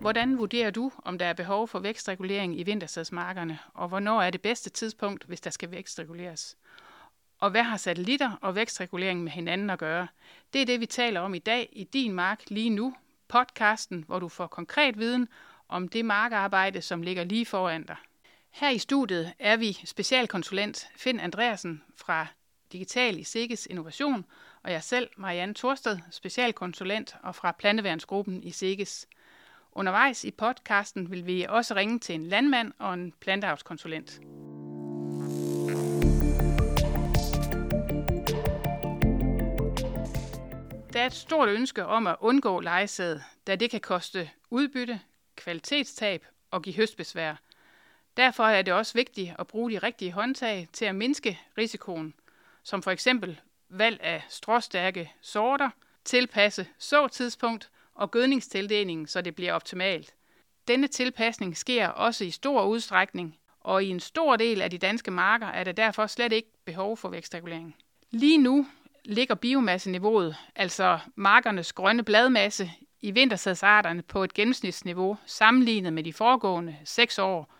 Hvordan vurderer du, om der er behov for vækstregulering i vintersædsmarkerne, og hvornår er det bedste tidspunkt, hvis der skal vækstreguleres? Og hvad har satellitter og vækstregulering med hinanden at gøre? Det er det, vi taler om i dag i Din Mark lige nu, podcasten, hvor du får konkret viden om det markarbejde, som ligger lige foran dig. Her i studiet er vi specialkonsulent Finn Andreasen fra Digital i Sikkes Innovation, og jeg selv, Marianne Torsted, specialkonsulent og fra Planteværnsgruppen i Sikkes. Undervejs i podcasten vil vi også ringe til en landmand og en planteavlskonsulent. Der er et stort ønske om at undgå lejesæd, da det kan koste udbytte, kvalitetstab og give høstbesvær. Derfor er det også vigtigt at bruge de rigtige håndtag til at mindske risikoen, som for eksempel valg af stråstærke sorter, tilpasse såtidspunkt og gødningstildelingen, så det bliver optimalt. Denne tilpasning sker også i stor udstrækning, og i en stor del af de danske marker er der derfor slet ikke behov for vækstregulering. Lige nu ligger biomasseniveauet, altså markernes grønne bladmasse, i vintersædsarterne på et gennemsnitsniveau sammenlignet med de foregående seks år,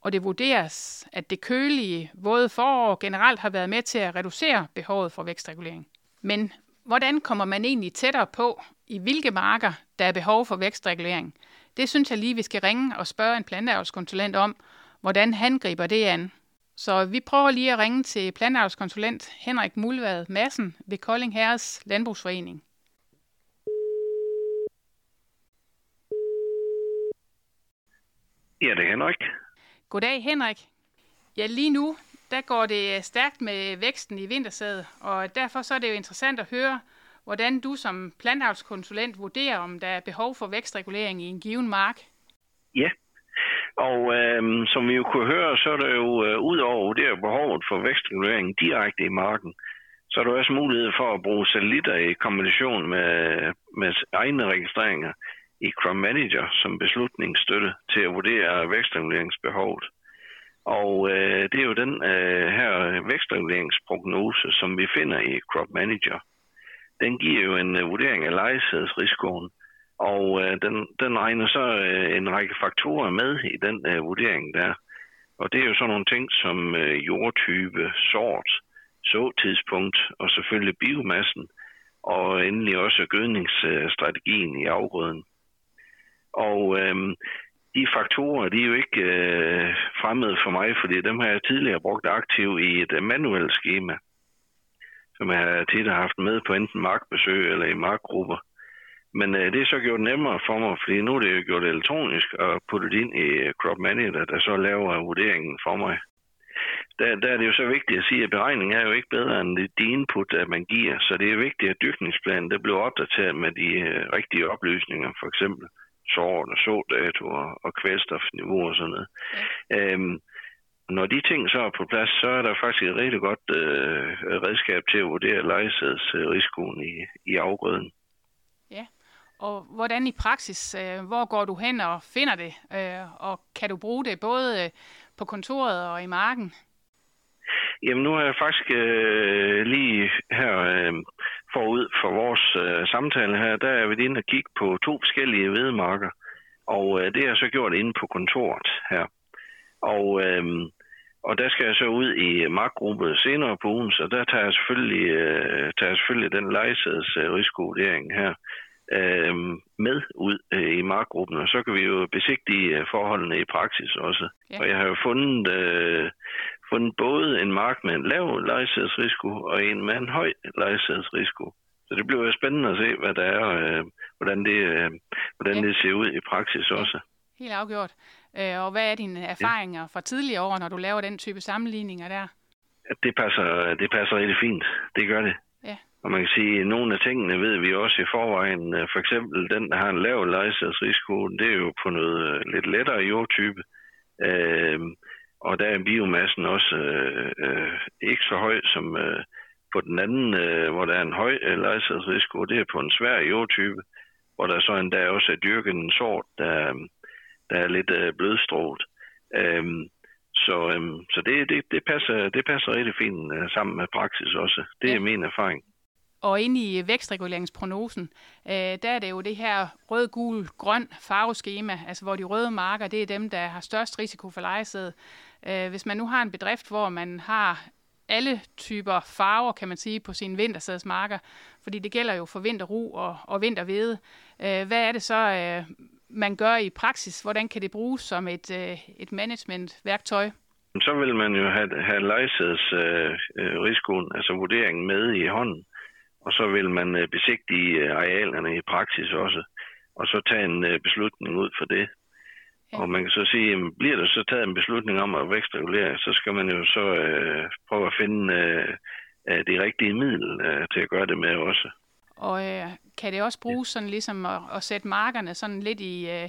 og det vurderes, at det kølige våde forår generelt har været med til at reducere behovet for vækstregulering. Men hvordan kommer man egentlig tættere på, i hvilke marker der er behov for vækstregulering? Det synes jeg lige, vi skal ringe og spørge en planteavlskonsulent om, hvordan han griber det an. Så vi prøver lige at ringe til planteavlskonsulent Henrik Mulvad Madsen ved Kolding Herres Landbrugsforening. Ja, det er Henrik. Goddag Henrik. Ja, lige nu der går det øh, stærkt med væksten i vintersædet, og derfor så er det jo interessant at høre, hvordan du som plantavlskonsulent vurderer, om der er behov for vækstregulering i en given mark. Ja, og øh, som vi jo kunne høre, så er der jo øh, ud over vurdere behovet for vækstregulering direkte i marken, så er der også mulighed for at bruge satellitter i kombination med, med egne registreringer i Crop Manager som beslutningsstøtte til at vurdere vækstreguleringsbehovet. Og øh, det er jo den øh, her vækstreguleringsprognose, som vi finder i Crop Manager. Den giver jo en øh, vurdering af lejesædsrisikoen, og øh, den, den regner så øh, en række faktorer med i den øh, vurdering der. Og det er jo sådan nogle ting som øh, jordtype, sort, såtidspunkt og selvfølgelig biomassen, og endelig også gødningsstrategien i afgrøden. Og øh, de faktorer, de er jo ikke øh, fremmede for mig, fordi dem har jeg tidligere brugt aktivt i et øh, manuelt schema, som jeg tit har haft med på enten markbesøg eller i markgrupper. Men øh, det er så gjort nemmere for mig, fordi nu er det jo gjort elektronisk at putte det ind i øh, Crop Manager, der så laver vurderingen for mig. Der, der er det jo så vigtigt at sige, at beregningen er jo ikke bedre end det de input, at man giver. Så det er vigtigt, at dyrkningsplanen det bliver opdateret med de øh, rigtige oplysninger, for eksempel sort og sådato og, og kvælstofniveau og sådan noget. Ja. Øhm, når de ting så er på plads, så er der faktisk et rigtig godt øh, redskab til at vurdere lejesædsrisikoen i, i afgrøden. Ja, og hvordan i praksis, øh, hvor går du hen og finder det, øh, og kan du bruge det både øh, på kontoret og i marken? Jamen nu har jeg faktisk øh, lige her øh, forud for vores øh, samtale her, der er vi inde og kigge på to forskellige hvedemarker, og øh, det har jeg så gjort inde på kontoret her. Og, øh, og der skal jeg så ud i markgruppe senere på ugen, så der tager jeg selvfølgelig, øh, tager jeg selvfølgelig den lejesædsrisikovurdering her øh, med ud øh, i markgruppen, og så kan vi jo besigtige forholdene i praksis også. Ja. Og jeg har jo fundet, øh, fundet både en mark med en lav lejesædsrisiko og en med en høj lejesædsrisiko. Så det bliver jo spændende at se, hvad der er, øh, hvordan, det, øh, hvordan ja. det ser ud i praksis også. Helt afgjort. Øh, og hvad er dine erfaringer ja. fra tidligere år, når du laver den type sammenligninger der? Det passer, det passer rigtig fint. Det gør det. Ja. Og man kan sige, at nogle af tingene ved vi også i forvejen. Øh, for eksempel den, der har en lav lejesædsrisiko, det er jo på noget øh, lidt lettere jordtype. Øh, og der er biomassen også øh, øh, ikke så høj som øh, på den anden, øh, hvor der er en høj øh, lejesadsrisiko. Det er på en svær jordtype, hvor der så endda også er dyrket en sort, der, der er lidt øh, blødstrålet. Øhm, så øh, så det, det, det, passer, det passer rigtig fint øh, sammen med praksis også. Det er ja. min erfaring. Og inde i vækstreguleringsprognosen, øh, der er det jo det her rød, gul, grøn farveskema, altså hvor de røde marker, det er dem, der har størst risiko for lejesæd. Øh, hvis man nu har en bedrift, hvor man har alle typer farver, kan man sige, på sine vintersædsmarker, fordi det gælder jo for vinterru og, og vintervede. Øh, hvad er det så, øh, man gør i praksis? Hvordan kan det bruges som et, øh, et managementværktøj? Så vil man jo have, have lejesædsrisikoen, øh, øh altså vurderingen med i hånden, og så vil man øh, besigtige øh, arealerne i praksis også, og så tage en øh, beslutning ud for det. Ja. Og man kan så sige, at bliver der så taget en beslutning om at vækstregulere, så skal man jo så øh, prøve at finde øh, det rigtige middel øh, til at gøre det med også. Og øh, kan det også bruges sådan ligesom at, at sætte markerne sådan lidt i, øh,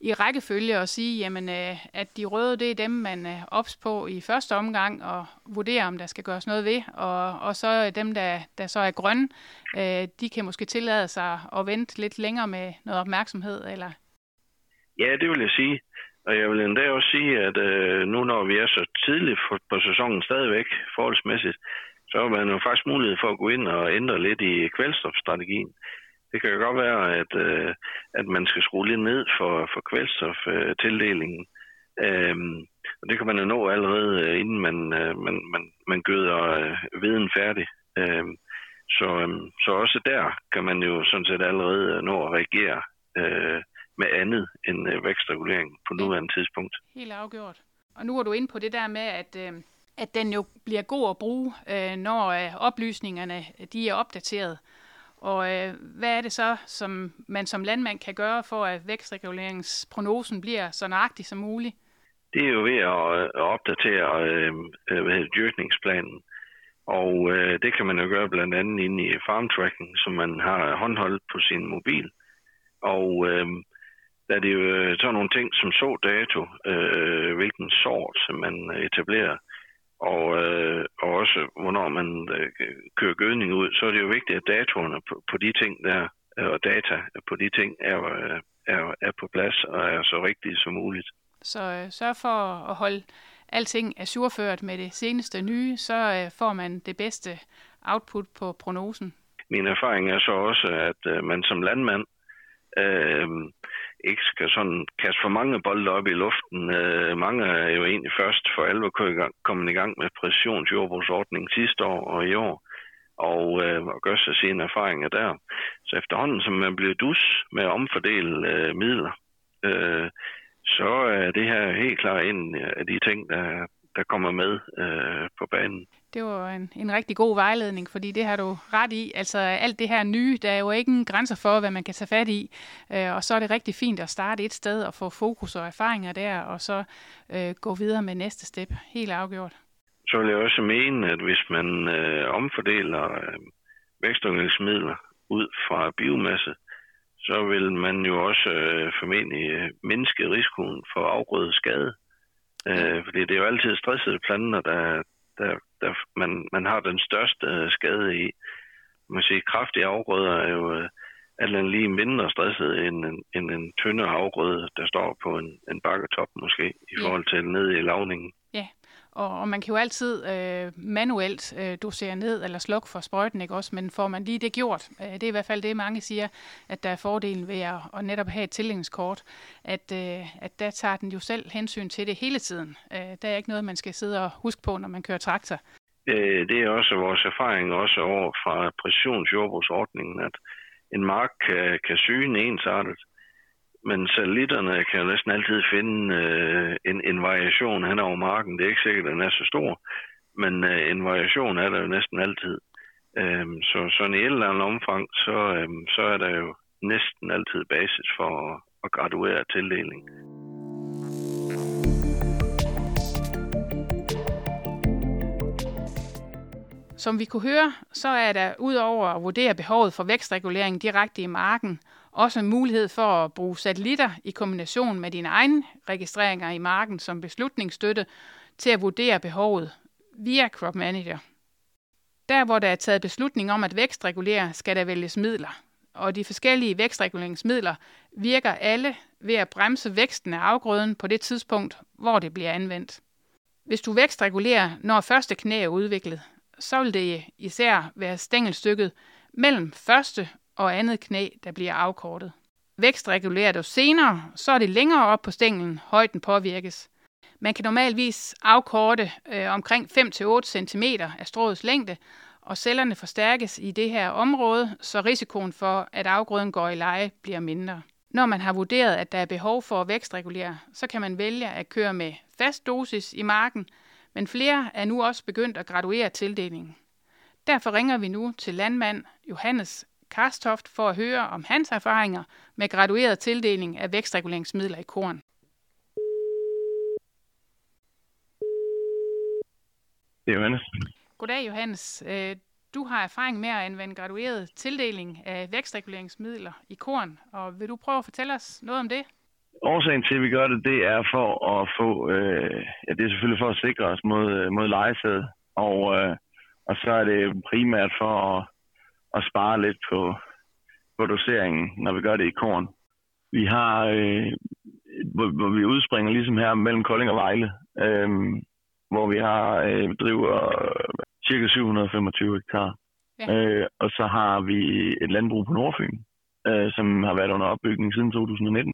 i rækkefølge og sige, jamen, øh, at de røde, det er dem, man er ops på i første omgang og vurderer, om der skal gøres noget ved. Og, og så dem, der, der så er grønne, øh, de kan måske tillade sig at vente lidt længere med noget opmærksomhed, eller Ja, det vil jeg sige. Og jeg vil endda også sige, at øh, nu når vi er så tidligt på sæsonen stadigvæk forholdsmæssigt, så har man jo faktisk mulighed for at gå ind og ændre lidt i kvælstofstrategien. Det kan jo godt være, at, øh, at man skal skrue lidt ned for, for kvælstoftildelingen. Øhm, og det kan man jo nå allerede, øh, inden man, øh, man, man, man gøder øh, viden færdig. Øhm, så, øh, så også der kan man jo sådan set allerede nå at reagere øh, med andet end øh, vækstregulering på nuværende tidspunkt. Helt afgjort. Og nu er du inde på det der med, at, øh, at den jo bliver god at bruge, øh, når øh, oplysningerne de er opdateret. Og øh, hvad er det så, som man som landmand kan gøre for, at vækstreguleringsprognosen bliver så nøjagtig som muligt? Det er jo ved at, at opdatere øh, øh hvad hedder, dyrkningsplanen. Og øh, det kan man jo gøre blandt andet inde i farm tracking, som man har håndholdt på sin mobil. Og øh, der er det jo øh, sådan nogle ting som så dato, øh, hvilken sort man etablerer, og, øh, og også hvornår man øh, kører gødning ud, så er det jo vigtigt, at datoerne på, på de ting der, øh, og data på de ting er, øh, er, er på plads og er så rigtige som muligt. Så øh, sørg for at holde alting ajourført med det seneste nye, så øh, får man det bedste output på prognosen. Min erfaring er så også, at øh, man som landmand øh, ikke skal sådan kaste for mange bolde op i luften. Øh, mange er jo egentlig først for alvor kommet i gang med præcisionsjordbrugsordningen sidste år og i år, og, øh, og gør sig sine erfaringer der. Så efterhånden, som man bliver dus med at omfordele øh, midler, øh, så er det her helt klart en af de ting, der, der kommer med øh, på banen. Det var en, en rigtig god vejledning, fordi det har du ret i. Altså alt det her nye, der er jo ikke en grænser for, hvad man kan tage fat i. Øh, og så er det rigtig fint at starte et sted og få fokus og erfaringer der, og så øh, gå videre med næste step. Helt afgjort. Så vil jeg også mene, at hvis man øh, omfordeler øh, vækstordningsmidler ud fra biomasse, så vil man jo også øh, formentlig øh, mindske risikoen for afgrødet skade. Øh, fordi det er jo altid stressede planter, der, der, der man, man har den største øh, skade i. Man siger, kraftige afgrøder er jo øh, alt lige mindre stresset end en, end en tyndere afgrøde, der står på en, en bakketop måske, i forhold til ned i lavningen. Og, og man kan jo altid øh, manuelt øh, dosere ned eller slukke for sprøjten, ikke også? Men får man lige det gjort, øh, det er i hvert fald det, mange siger, at der er fordelen ved at, at netop have et tillingskort, at, øh, at der tager den jo selv hensyn til det hele tiden. Øh, der er ikke noget, man skal sidde og huske på, når man kører traktor. Øh, det er også vores erfaring også over fra præcisionsjordbrugsordningen, at en mark kan, kan syne ensartet, men satellitterne kan jo næsten altid finde øh, en, en variation hen over marken. Det er ikke sikkert, at den er så stor, men øh, en variation er der jo næsten altid. Øhm, så sådan i et eller andet omfang, så, øhm, så er der jo næsten altid basis for at, at graduere tildeling. Som vi kunne høre, så er der udover at vurdere behovet for vækstregulering direkte i marken, også en mulighed for at bruge satellitter i kombination med dine egne registreringer i marken som beslutningsstøtte til at vurdere behovet via Crop Manager. Der, hvor der er taget beslutning om at vækstregulere, skal der vælges midler. Og de forskellige vækstreguleringsmidler virker alle ved at bremse væksten af afgrøden på det tidspunkt, hvor det bliver anvendt. Hvis du vækstregulerer, når første knæ er udviklet, så vil det især være stængelstykket, mellem første og andet knæ, der bliver afkortet. Vækstregulerer du senere, så er det længere op på stænglen, højden påvirkes. Man kan normalvis afkorte øh, omkring 5-8 cm af stråets længde, og cellerne forstærkes i det her område, så risikoen for, at afgrøden går i leje, bliver mindre. Når man har vurderet, at der er behov for at vækstregulere, så kan man vælge at køre med fast dosis i marken, men flere er nu også begyndt at graduere tildelingen. Derfor ringer vi nu til landmand Johannes Karstoft for at høre om hans erfaringer med gradueret tildeling af vækstreguleringsmidler i korn. Det er Johannes. Goddag Johannes. Øh, du har erfaring med at anvende gradueret tildeling af vækstreguleringsmidler i korn, og vil du prøve at fortælle os noget om det? Årsagen til, at vi gør det, det er for at få, øh, ja, det er selvfølgelig for at sikre os mod, mod lejesæd, og, øh, og så er det primært for at, at spare lidt på, på doseringen, når vi gør det i korn. Vi har, øh, hvor, hvor vi udspringer ligesom her mellem Kolding og Vejle, øh, hvor vi har øh, driver cirka 725 hektar. Ja. Øh, og så har vi et landbrug på Nordfyn, øh, som har været under opbygning siden 2019.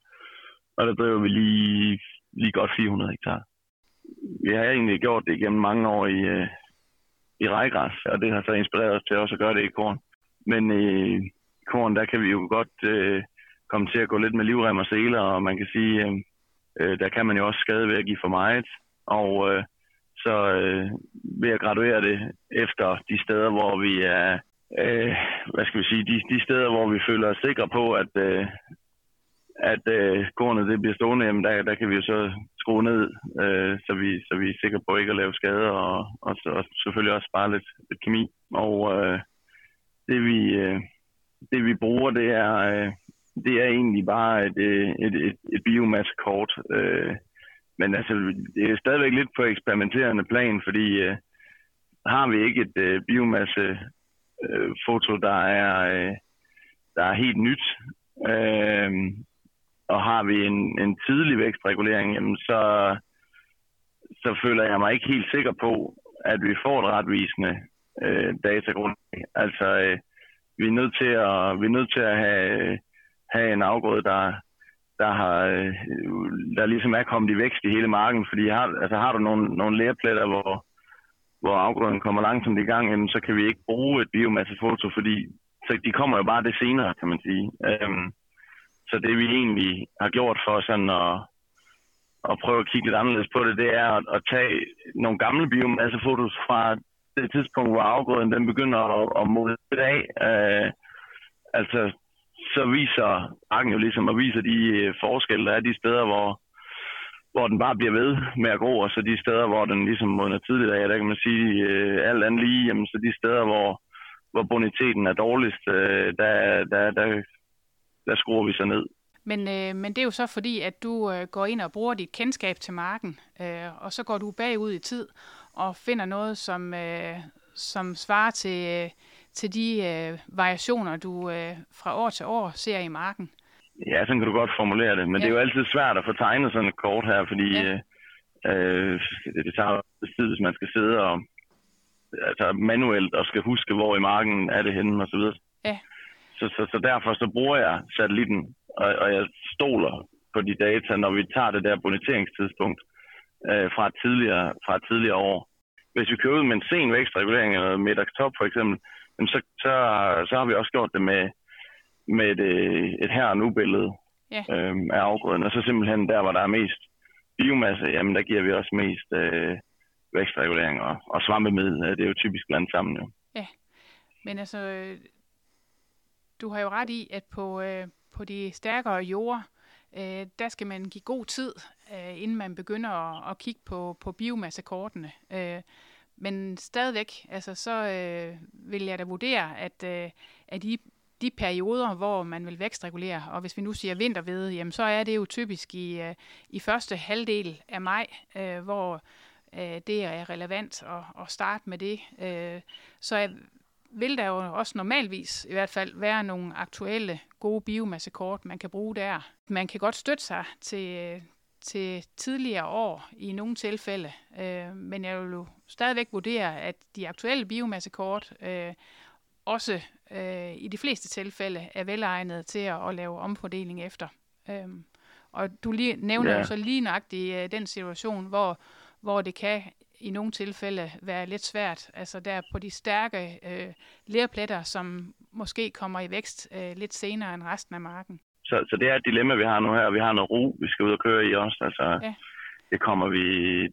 Og der driver vi lige, lige godt 400 hektar. Vi har egentlig gjort det igennem mange år i, øh, i rejgræs, og det har så inspireret os til også at gøre det i korn. Men øh, i korn, der kan vi jo godt øh, komme til at gå lidt med livrem og seler, og man kan sige, øh, øh der kan man jo også skade ved at give for meget. Og øh, så øh, ved at graduere det efter de steder, hvor vi er, øh, hvad skal vi sige, de, de steder, hvor vi føler os sikre på, at, øh, at øh, kornet det bliver stående, jamen der, der kan vi jo så skrue ned, øh, så, vi, så vi er sikre på ikke at lave skader, og, og, så, og selvfølgelig også spare lidt, lidt kemi. Og øh, det, vi, øh, det vi bruger, det er, øh, det er egentlig bare et, øh, et, et, et biomassekort, øh, men altså, det er stadigvæk lidt på eksperimenterende plan, fordi øh, har vi ikke et øh, øh, foto, der er, øh, der er helt nyt, øh, og har vi en, en tidlig vækstregulering, jamen så, så føler jeg mig ikke helt sikker på, at vi får et retvisende øh, datagrundlag. Altså, øh, vi er nødt til at, vi er nødt til at have, have en afgrøde, der, der, har, øh, der ligesom er kommet i vækst i hele marken. Fordi har, altså har du nogle, nogle lærepletter, hvor, hvor afgrøden kommer langsomt i gang, jamen, så kan vi ikke bruge et biomassefoto, fordi så de kommer jo bare det senere, kan man sige. Øhm, så det vi egentlig har gjort for sådan at, at prøve at kigge lidt anderledes på det, det er at, at tage nogle gamle biomassefotos fra det tidspunkt, hvor afgrøden den begynder at, at modne af. Øh, altså så viser marken jo ligesom, og viser de øh, forskelle, der er de steder, hvor, hvor den bare bliver ved med at gro, og så de steder, hvor den ligesom modner tidligt af, der kan man sige, øh, alt andet lige, jamen, så de steder, hvor, hvor boniteten er dårligst, øh, der, der, der, der skruer vi så ned. Men, øh, men det er jo så fordi, at du øh, går ind og bruger dit kendskab til marken, øh, og så går du bagud i tid og finder noget, som, øh, som svarer til, øh, til de øh, variationer, du øh, fra år til år ser i marken? Ja, sådan kan du godt formulere det, men ja. det er jo altid svært at få tegnet sådan et kort her, fordi ja. øh, øh det tager tid, hvis man skal sidde og altså manuelt og skal huske, hvor i marken er det henne og så videre. Ja. Så, så, så derfor så bruger jeg satellitten, og, og jeg stoler på de data, når vi tager det der boniteringstidspunkt øh, fra, tidligere, fra tidligere år. Hvis vi kører ud med en sen vækstregulering eller middagstop for eksempel, så, så, så har vi også gjort det med, med et, et her og nu billede ja. øhm, af afgrøden. Og så simpelthen der, hvor der er mest biomasse, jamen der giver vi også mest øh, vækstregulering og, og svampemiddel. Det er jo typisk blandt sammen jo. Ja, men altså, du har jo ret i, at på, øh, på de stærkere jorder, øh, der skal man give god tid, øh, inden man begynder at, at kigge på, på biomassekortene. Øh, men stadigvæk, altså, så øh, vil jeg da vurdere, at, øh, at i de perioder, hvor man vil vækstregulere, og hvis vi nu siger vintervede, jamen, så er det jo typisk i, øh, i første halvdel af maj, øh, hvor øh, det er relevant at, at starte med det. Øh, så jeg, vil der jo også normalvis i hvert fald være nogle aktuelle gode biomassekort, man kan bruge der. Man kan godt støtte sig til, øh, til tidligere år i nogle tilfælde, øh, men jeg vil jo stadigvæk vurdere, at de aktuelle biomassekort øh, også øh, i de fleste tilfælde er velegnet til at, at lave omfordeling efter. Øhm, og du lige, nævner ja. jo så lige nøjagtigt øh, den situation, hvor, hvor det kan i nogle tilfælde være lidt svært. Altså der på de stærke øh, lærpletter, som måske kommer i vækst øh, lidt senere end resten af marken. Så, så det er et dilemma, vi har nu her. Vi har noget ro, vi skal ud og køre i også. Altså, ja. det kommer vi...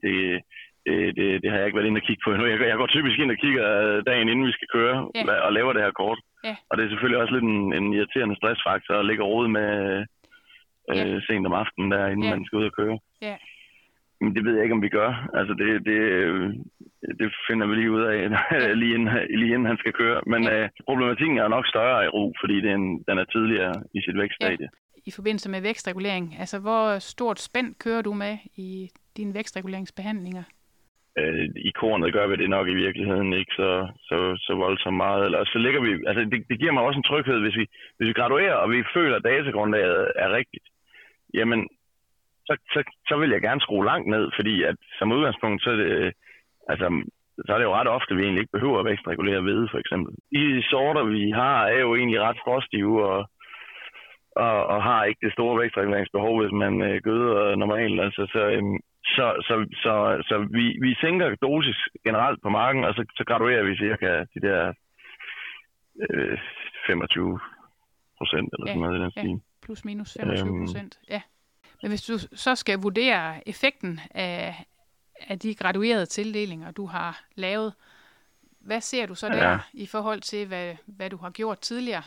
Det, det, det, det har jeg ikke været inde og kigge på endnu. Jeg, jeg går typisk ind og kigger dagen inden vi skal køre ja. og laver det her kort. Ja. Og det er selvfølgelig også lidt en, en irriterende stressfaktor at ligge råd med ja. øh, sent om aftenen der, inden ja. man skal ud og køre. Ja. Men det ved jeg ikke, om vi gør. Altså, det, det, det finder vi lige ud af, lige, inden, lige inden han skal køre. Men ja. øh, problematikken er nok større i ro, fordi det er en, den er tidligere i sit vækststadie. Ja. I forbindelse med vækstregulering, altså hvor stort spænd kører du med i dine vækstreguleringsbehandlinger? øh, i kornet gør vi det nok i virkeligheden ikke så, så, så voldsomt meget. Eller så ligger vi, altså det, det giver mig også en tryghed, hvis vi, hvis vi graduerer, og vi føler, at datagrundlaget er rigtigt. Jamen, så, så, så vil jeg gerne skrue langt ned, fordi at som udgangspunkt, så er det, altså, så er det jo ret ofte, at vi egentlig ikke behøver at vækstregulere ved, for eksempel. De sorter, vi har, er jo egentlig ret frostige, og, og, og har ikke det store vækstreguleringsbehov, hvis man øh, gøder normalt. Altså, så, øhm, så, så, så, så vi, vi sænker dosis generelt på marken, og så, så graduerer vi cirka de der øh, 25 procent eller ja, sådan noget i den ja, stil. plus minus 25 øhm. procent, øhm, ja. Men hvis du så skal vurdere effekten af, af de graduerede tildelinger, du har lavet, hvad ser du så der ja. i forhold til, hvad, hvad du har gjort tidligere?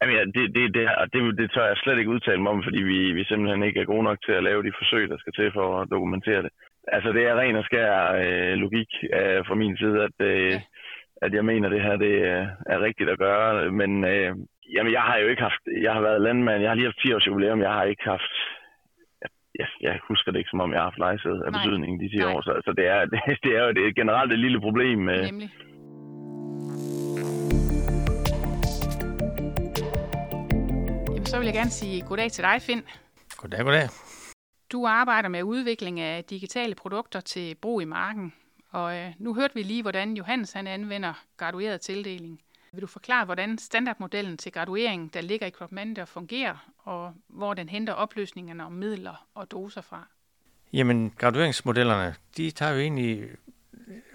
Jamen, ja, det, det, det, det, det tør jeg slet ikke udtale mig om, fordi vi, vi simpelthen ikke er gode nok til at lave de forsøg, der skal til for at dokumentere det. Altså, det er ren og skær øh, logik øh, fra min side, at, øh, ja. at jeg mener, at det her det er rigtigt at gøre. Men øh, jamen, jeg har jo ikke haft... Jeg har været landmand, jeg har lige haft 10 års jubilæum, jeg har ikke haft... Jeg, jeg husker det ikke, som om jeg har haft lejset af betydning de 10 Nej. år. Så, så det, er, det, det er jo det, generelt et lille problem. med... Nemlig så vil jeg gerne sige goddag til dig, Finn. Goddag, goddag. Du arbejder med udvikling af digitale produkter til brug i marken. Og øh, nu hørte vi lige, hvordan Johannes han anvender gradueret tildeling. Vil du forklare, hvordan standardmodellen til graduering, der ligger i CropManager, fungerer, og hvor den henter opløsningerne om midler og doser fra? Jamen, gradueringsmodellerne, de tager jo egentlig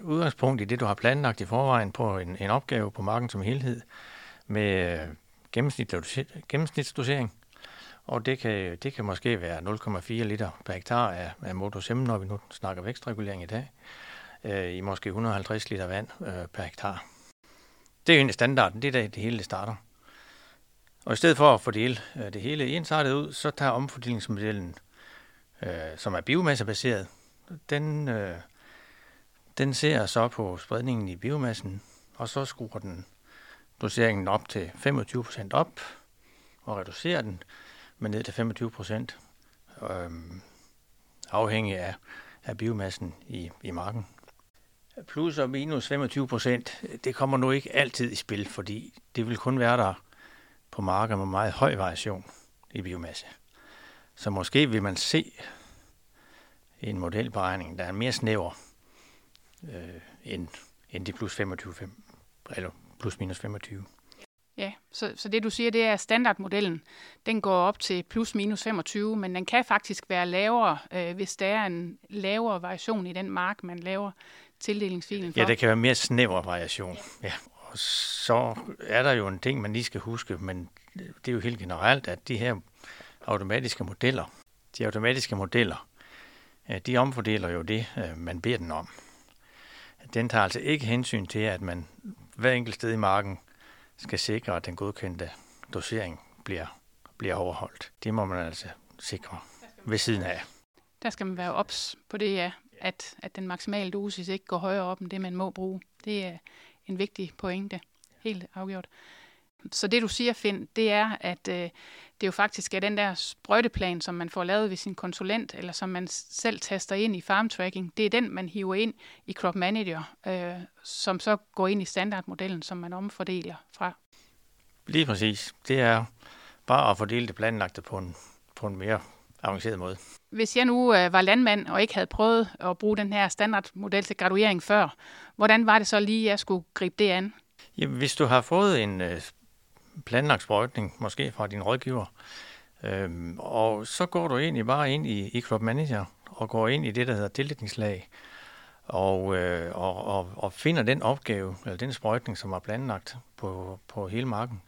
udgangspunkt i det, du har planlagt i forvejen på en, en opgave på marken som helhed, med øh, gennemsnitsdosering, og det kan, det kan måske være 0,4 liter per hektar af, af Motos når vi nu snakker vækstregulering i dag, øh, i måske 150 liter vand øh, per hektar. Det er jo egentlig standarden, det er der det hele starter. Og i stedet for at fordele øh, det hele ensartet ud, så tager omfordelingsmodellen, øh, som er biomassebaseret, den, øh, den ser så på spredningen i biomassen, og så skruer den doseringen op til 25% op og reducerer den med ned til 25% øh, afhængig af, af biomassen i, i marken. Plus og minus 25%, det kommer nu ikke altid i spil, fordi det vil kun være der på marker med meget høj variation i biomasse. Så måske vil man se en modelberegning, der er mere snæver øh, end, end de plus 25, eller plus minus 25. Ja, så, så det du siger, det er standardmodellen. Den går op til plus minus 25, men den kan faktisk være lavere, øh, hvis der er en lavere variation i den mark, man laver tildelingsfilen for. Ja, det kan være mere snæver variation. Ja. Og så er der jo en ting, man lige skal huske, men det er jo helt generelt, at de her automatiske modeller, de automatiske modeller, øh, de omfordeler jo det, øh, man beder den om. Den tager altså ikke hensyn til, at man hver enkelt sted i marken skal sikre, at den godkendte dosering bliver, bliver overholdt. Det må man altså sikre ved siden af. Der skal man være ops på det, ja, at, at den maksimale dosis ikke går højere op end det, man må bruge. Det er en vigtig pointe. Helt afgjort. Så det du siger, Finn, det er, at øh, det jo faktisk er den der sprøjteplan, som man får lavet ved sin konsulent, eller som man selv taster ind i farm tracking, det er den, man hiver ind i Crop Manager, øh, som så går ind i standardmodellen, som man omfordeler fra. Lige præcis. Det er bare at fordele det planlagte på en, på en mere avanceret måde. Hvis jeg nu øh, var landmand og ikke havde prøvet at bruge den her standardmodel til graduering før, hvordan var det så lige, at jeg skulle gribe det an? Jamen, hvis du har fået en øh, planlagt sprøjtning, måske fra din rådgiver, øh, og så går du egentlig bare ind i, i Crop Manager og går ind i det, der hedder tildækningslag, og, øh, og, og, og finder den opgave, eller den sprøjtning, som er planlagt på, på hele marken.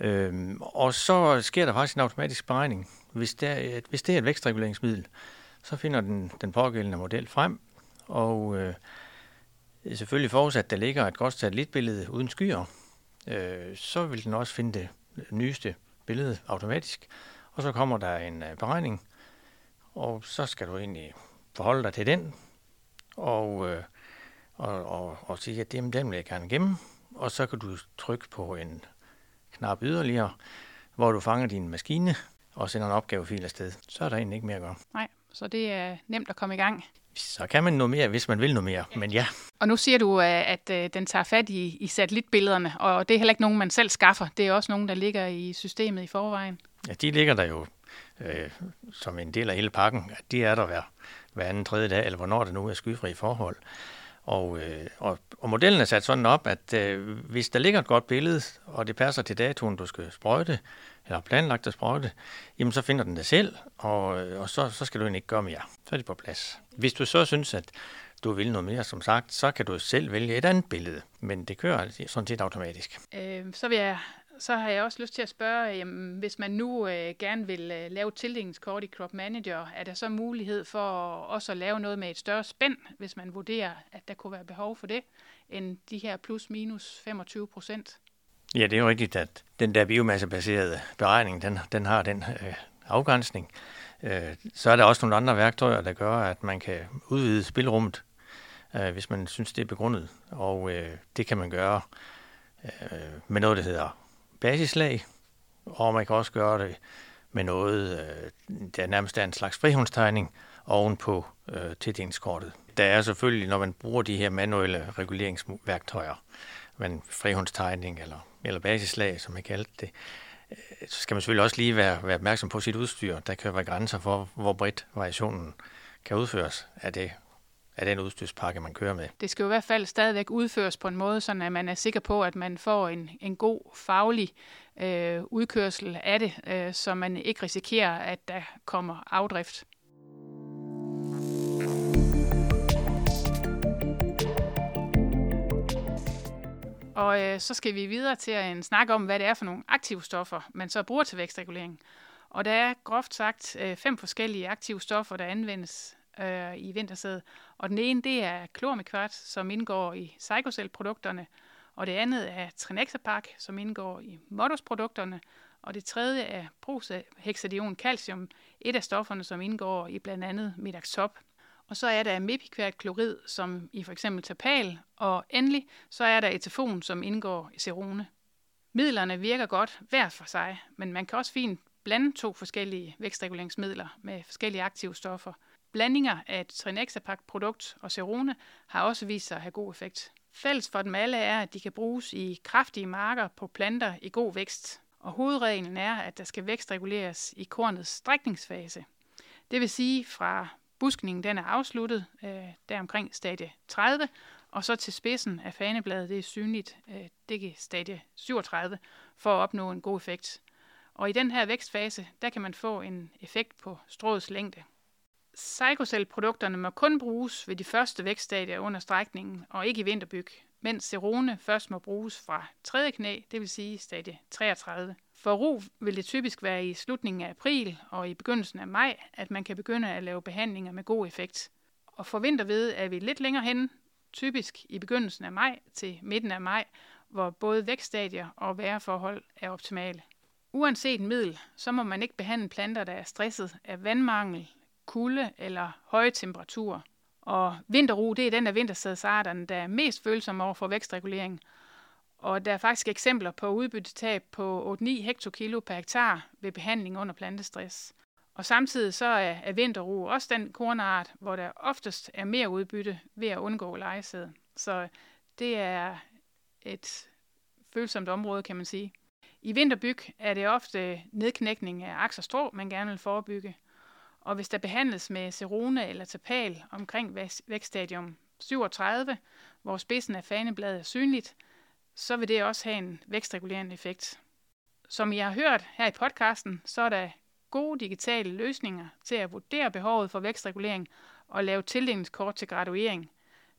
Øhm, og så sker der faktisk en automatisk beregning. Hvis det er, hvis det er et vækstreguleringsmiddel, så finder den den pågældende model frem, og øh, selvfølgelig forudsat, at der ligger et godt satellitbillede uden skyer, øh, så vil den også finde det nyeste billede automatisk, og så kommer der en øh, beregning, og så skal du egentlig forholde dig til den, og, øh, og, og, og sige, at det, den vil jeg gerne gemme, og så kan du trykke på en knap yderligere, hvor du fanger din maskine og sender en opgavefil afsted. Så er der egentlig ikke mere at gøre. Nej, så det er nemt at komme i gang. Så kan man noget mere, hvis man vil noget mere, men ja. Og nu siger du, at den tager fat i, i satellitbillederne, og det er heller ikke nogen, man selv skaffer. Det er også nogen, der ligger i systemet i forvejen. Ja, de ligger der jo øh, som en del af hele pakken. De er der hver, hver anden tredje dag, eller hvornår det nu er skyfri forhold. Og, øh, og, og modellen er sat sådan op, at øh, hvis der ligger et godt billede, og det passer til datoen, du skal sprøjte, eller planlagt at sprøjte, jamen så finder den det selv, og, øh, og så, så skal du egentlig ikke gøre mere. Så er det på plads. Hvis du så synes, at du vil noget mere, som sagt, så kan du selv vælge et andet billede, men det kører sådan set automatisk. Øh, så vil jeg så har jeg også lyst til at spørge, jamen, hvis man nu øh, gerne vil øh, lave tildelingskort i Crop Manager, er der så mulighed for også at lave noget med et større spænd, hvis man vurderer, at der kunne være behov for det, end de her plus minus 25 procent? Ja, det er jo rigtigt, at den der biomassebaserede beregning, den, den har den øh, afgrænsning. Øh, så er der også nogle andre værktøjer, der gør, at man kan udvide spilrummet, øh, hvis man synes, det er begrundet. Og øh, det kan man gøre øh, med noget, der hedder basislag, og man kan også gøre det med noget, øh, der nærmest er en slags frihåndstegning ovenpå øh, tildelingskortet. Der er selvfølgelig, når man bruger de her manuelle reguleringsværktøjer, men frihåndstegning eller, eller basislag, som jeg kaldte det, øh, så skal man selvfølgelig også lige være, være opmærksom på sit udstyr. Der kan være grænser for, hvor bredt variationen kan udføres Er det af den udstyrspakke, man kører med. Det skal jo i hvert fald stadigvæk udføres på en måde, så man er sikker på, at man får en, en god faglig øh, udkørsel af det, øh, så man ikke risikerer, at der kommer afdrift. Og øh, så skal vi videre til en snak om, hvad det er for nogle aktive stoffer, man så bruger til vækstregulering. Og der er groft sagt øh, fem forskellige aktive stoffer, der anvendes øh, i vintersædet. Og den ene, det er klormekvart, som indgår i Psychocell-produkterne, og det andet er Trinexapac, som indgår i Modus-produkterne, og det tredje er prohexadion calcium, et af stofferne, som indgår i blandt andet Midaxop. Og så er der mepikvert klorid, som i for eksempel tapal, og endelig så er der etafon, som indgår i serone. Midlerne virker godt hver for sig, men man kan også fint blande to forskellige vækstreguleringsmidler med forskellige aktive stoffer – Blandinger af et Trinexapac-produkt og Cerone har også vist sig at have god effekt. Fælles for dem alle er, at de kan bruges i kraftige marker på planter i god vækst. Og hovedreglen er, at der skal vækstreguleres i kornets strækningsfase. Det vil sige fra buskningen den er afsluttet, øh, der omkring stadie 30, og så til spidsen af fanebladet, det er synligt, øh, det er stadie 37, for at opnå en god effekt. Og i den her vækstfase, der kan man få en effekt på stråets længde. Psychocell-produkterne må kun bruges ved de første vækststadier under strækningen, og ikke i vinterbyg, mens Cerone først må bruges fra tredje knæ, det vil sige stadie 33. For ro vil det typisk være i slutningen af april og i begyndelsen af maj, at man kan begynde at lave behandlinger med god effekt. Og for vinterved er vi lidt længere hen, typisk i begyndelsen af maj til midten af maj, hvor både vækststadier og væreforhold er optimale. Uanset middel, så må man ikke behandle planter, der er stresset af vandmangel, kulde eller høje temperaturer. Og vinterro, det er den af vintersædsarterne, der er mest følsomme over for vækstregulering. Og der er faktisk eksempler på udbyttetab på 8-9 hektokilo per hektar ved behandling under plantestress. Og samtidig så er, er vinterro også den kornart, hvor der oftest er mere udbytte ved at undgå lejesæd. Så det er et følsomt område, kan man sige. I vinterbyg er det ofte nedknækning af aks og strå, man gerne vil forebygge. Og hvis der behandles med serone eller tapal omkring vækststadium 37, hvor spidsen af fanebladet er synligt, så vil det også have en vækstregulerende effekt. Som I har hørt her i podcasten, så er der gode digitale løsninger til at vurdere behovet for vækstregulering og lave tildelingskort til graduering.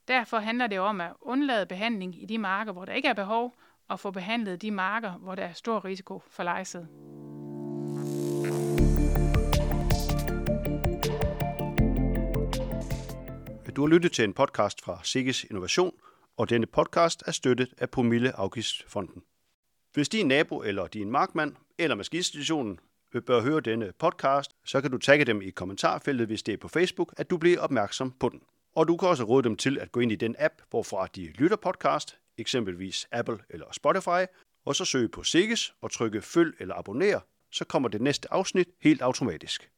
Derfor handler det om at undlade behandling i de marker, hvor der ikke er behov, og få behandlet de marker, hvor der er stor risiko for lejsed. Du har lyttet til en podcast fra Sikkes Innovation, og denne podcast er støttet af Promille Afgiftsfonden. Hvis din nabo eller din markmand eller maskinstationen bør høre denne podcast, så kan du tagge dem i kommentarfeltet, hvis det er på Facebook, at du bliver opmærksom på den. Og du kan også råde dem til at gå ind i den app, hvorfra de lytter podcast, eksempelvis Apple eller Spotify, og så søge på Sikkes og trykke følg eller abonner, så kommer det næste afsnit helt automatisk.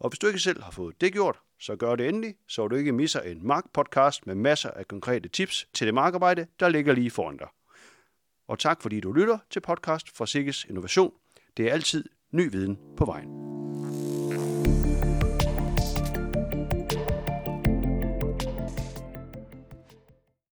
Og hvis du ikke selv har fået det gjort, så gør det endelig, så du ikke misser en Mark-podcast med masser af konkrete tips til det markarbejde, der ligger lige foran dig. Og tak fordi du lytter til podcast fra Sikkes Innovation. Det er altid ny viden på vejen.